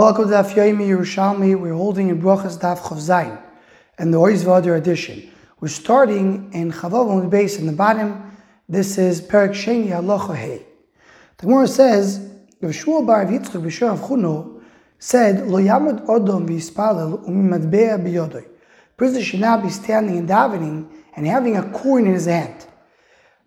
Welcome to Yerushalmi. We're holding in Brachas Daf Chav Zayin and the Oiz Vadir edition. We're starting in Chavav on the base in the bottom. This is Perak Sheni Halacha. The Gemara says, Shmuel Bar Yitzchak B'Shur Avchuno said, Lo Yamud Odom V'Yispalel Umimadbea B'Yodoi. Prisoner should not be standing and davening and having a coin in his hand.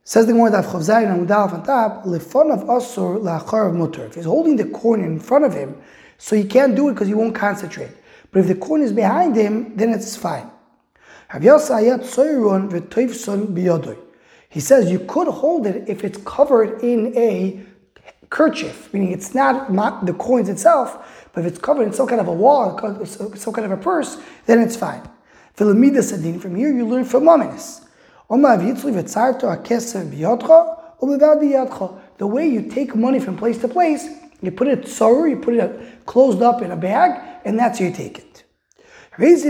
Says the Gemara Daf Chav Zayin on Udal on top, Lefon of Asur La'achar of Mutter. If he's holding the coin in front of him, so he can't do it because he won't concentrate. But if the coin is behind him, then it's fine. He says you could hold it if it's covered in a kerchief, meaning it's not, not the coins itself, but if it's covered in some kind of a wall, some kind of a purse, then it's fine. From here you learn from Mominus. The way you take money from place to place you put it sorry, you put it closed up in a bag, and that's how you take it. That's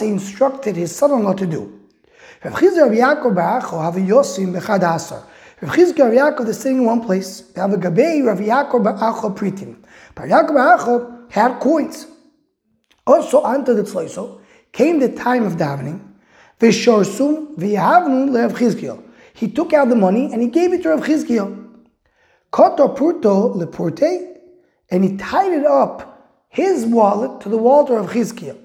he instructed his son-in-law to do. Rav Asar. Rav Yaakov is sitting in one place. They have a Gabei Rav Yaakov Ba'acho Pritim. But Yaakov Ba'acho had coins. Also, unto the Tzloiso, came the time of davening. Vishorsum v'yahavnu le'Rav Chizkiel. He took out the money and he gave it to Rav Chizkiel. Koto purto lepurte, and he tied it up, his wallet, to the wallet of Rav Chizkiel.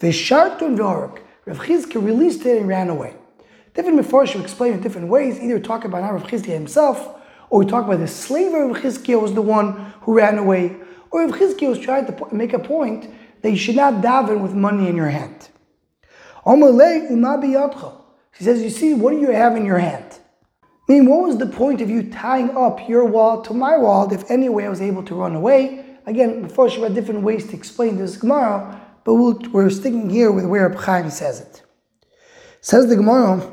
Veshartun v'orak. Rav Chizkiel released it and ran away. Different Mefarshim explain in different ways, either talk about Rav Chizkiel himself, or we talk about the slave of Rav Chizkiel was the one who ran away, or Rav Chizkiel was trying to make a point that you should not daven with money in your hand. Omalei umabi yadcha. He says, You see, what do you have in your hand? I mean, what was the point of you tying up your wall to my wall if anyway I was able to run away? Again, before she had different ways to explain this Gemara, but we we are sticking here with Reb Chaim says it. Says the Gemara,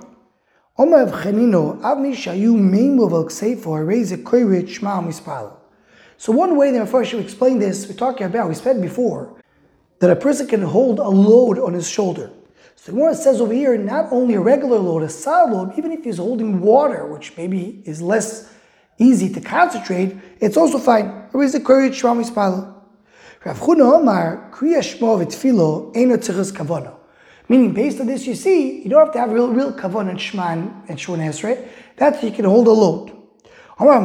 Omar Chanino, Avni Shayu Meimu. So one way the Mepharshim explained this, we're talking about, we said before, that a person can hold a load on his shoulder. So the Gemara says over here, not only a regular load, a solid load, even if he's holding water, which maybe is less easy to concentrate, it's also fine. Or is the courage Shram Yispalo? Rav Chuna Omar, Kriya Shmo v'tfilo, Eino Tzichus Kavono. Meaning, based on this, you see, you don't have to have real, real kavon and shman and shon esrei. That you can hold a load. I had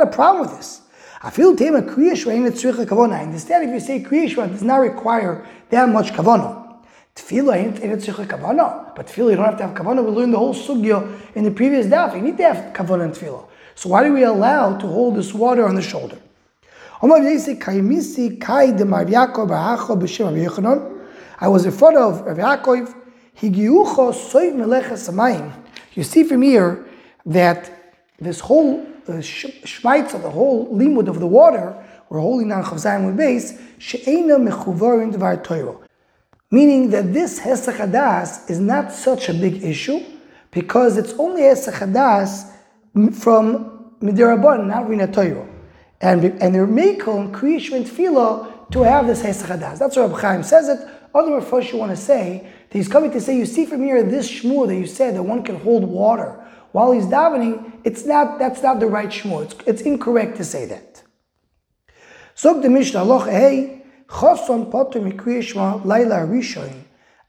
a problem with this. I feel tema kriyish rein tzricha kavona. I understand if you say kriyish does not require that much kavona. Tefillah ain't tzricha kavona, but tefillah you don't have to have kavona. We learned the whole sugya in the previous daf. You need to have kavona and tefillah. So why do we allow to hold this water on the shoulder? I was in front of Rav Yaakov. You see from here that this whole the shmaitz of the whole limud of the water, we're holding on Chavzayim with base, she'ena mechuvarim dvar Torah. Meaning that this Hesach Hadas is not such a big issue because it's only Hesach Hadas from Midirabon, not Rina Torah. And, and they're making Kriyish and Tefillah to have this Hesach Hadas. That's what Reb Chaim says it. Other first you want to say that he's coming to say, you see from here this shmur that you said that one can hold water while he's davening, it's not, that's not the right shmur. It's, it's incorrect to say that. So the Mishnah, loch hey, choson potter mikriyashma laila rishon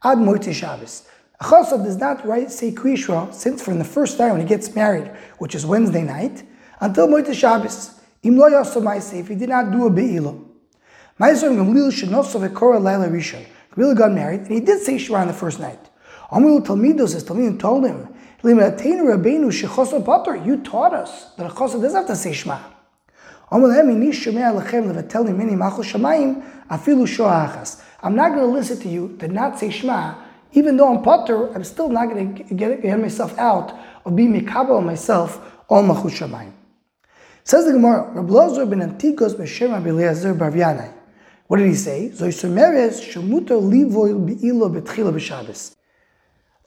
ad moite Shabbos. A does not write, say kriyashma since from the first time when he gets married, which is Wednesday night, until moite Shabbos. Im lo yaso if he did not do a be'ilah. Ma'aseh Gamliel shenoso v'kora laila rishon. Gamliel got married, and he did say Shema on the first night. Amul Talmidos, his Talmidim told him, you taught us that a chosa doesn't have to say Shema. I'm not going to listen to you to not say Shema, even though I'm potter. I'm still not going to get, get myself out of being mikabel myself on machus shamayim. Says the Gemara, Rabbi Lozer ben Antikos b'Shem Rabbi Eliezer bar What did he say? Zoysomeres shemuto livoy bi'ilo betchila b'Shabbos.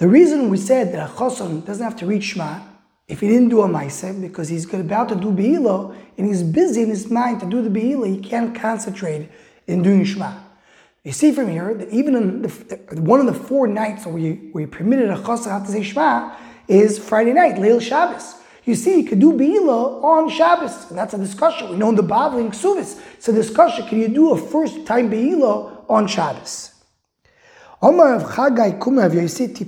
The reason we said that a choson doesn't have to read Shema if he didn't do a Maiseh, because he's about to do Behilo and he's busy in his mind to do the Behilo, he can't concentrate in doing Shema. You see from here that even in the, one of the four nights where we, permitted a choson to say Shema is Friday night, Leil Shabbos. You see, you could do Be'ila on Shabbos. And that's a discussion. We know in the Bavli and Ksuvis, it's a discussion. Can you do a first time Be'ila on Shabbos? Omar of Chagai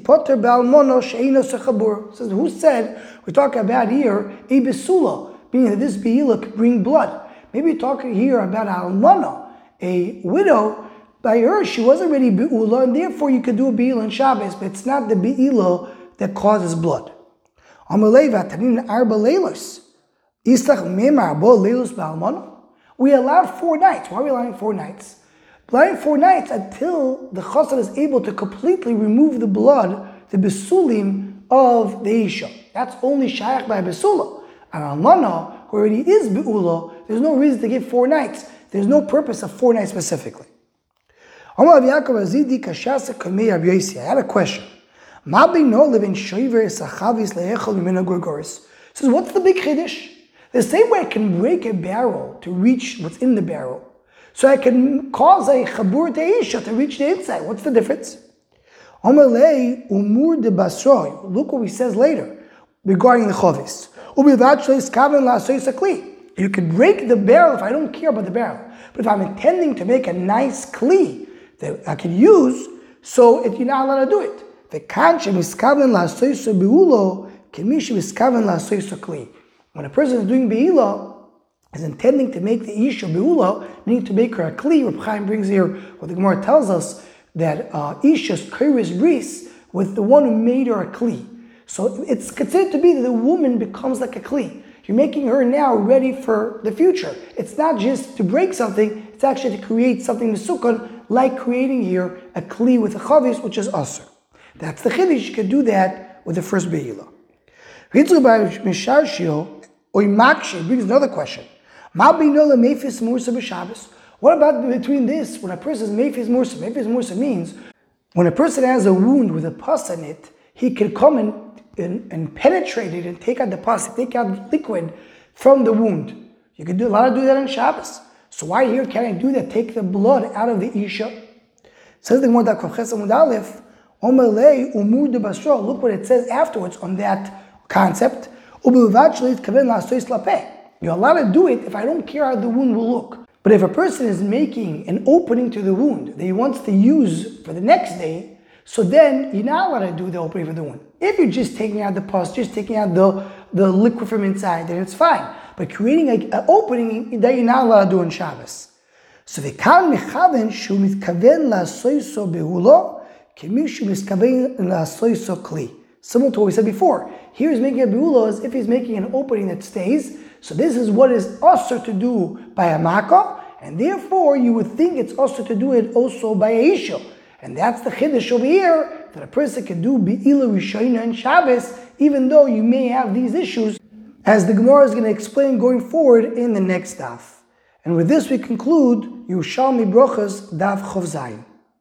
Potter Sheino Sechabur. Says, who said, we're talking about here, a meaning that this Be'ila could bring blood. Maybe we're talking here about Almana, a widow. By her, she was already Be'ula, and therefore you could do a Be'ila on Shabbos, but it's not the Be'ila that causes blood. We allowed four nights. Why are we allowing four nights? Allowing four nights until the chassan is able to completely remove the blood, the besulim of the isha. That's only shaykh by besula. And almana, who already is beula, there's no reason to give four nights. There's no purpose of four nights specifically. I had a question. Says, what's the big chiddush? The same way I can break a barrel to reach what's in the barrel, so I can cause a chabur isha to reach the inside. What's the difference? Omalei umur de basroy. Look what he says later regarding the chavis. You can break the barrel if I don't care about the barrel. But if I'm intending to make a nice kli that I can use, so if you're not allowed to do it. When a person is doing bi'ulo is intending to make the isha beula, need to make her a kli. Reb Chaim brings here what the Gemara tells us that uh, isha's kairis with the one who made her a kli. So it's considered to be that the woman becomes like a kli. You're making her now ready for the future. It's not just to break something; it's actually to create something sukkah, like creating here a kli with a chavis, which is usher. That's the chiddush. You can do that with the first beila. Ritzul by Misharshio or Imakshi brings another question. What about between this? When a person is Mephis Mursa, Mephis Mursa means when a person has a wound with a pus in it, he can come and, and, and penetrate it and take out the pus, take out liquid from the wound. You can do a lot of do that on Shabbos. So why here can I do that? Take the blood out of the Isha. Says the Gemara Aleph. Look what it says afterwards on that concept. You're allowed to do it if I don't care how the wound will look. But if a person is making an opening to the wound that he wants to use for the next day, so then you're not allowed to do the opening for the wound. If you're just taking out the pus, just taking out the, the liquid from inside, then it's fine. But creating an opening that you're not allowed to do on Shabbos. So the kan mechaven shu mitkaven la soiso behulo Similar to what we said before. Here he's making a beula as if he's making an opening that stays. So this is what is also to do by a makkah, and therefore you would think it's also to do it also by a isha. And that's the chiddush over here, that a person can do be'ila rishayna and Shabbos, even though you may have these issues, as the Gemara is going to explain going forward in the next daf. And with this we conclude Yerushalmi Brochas Daf Chovzayin.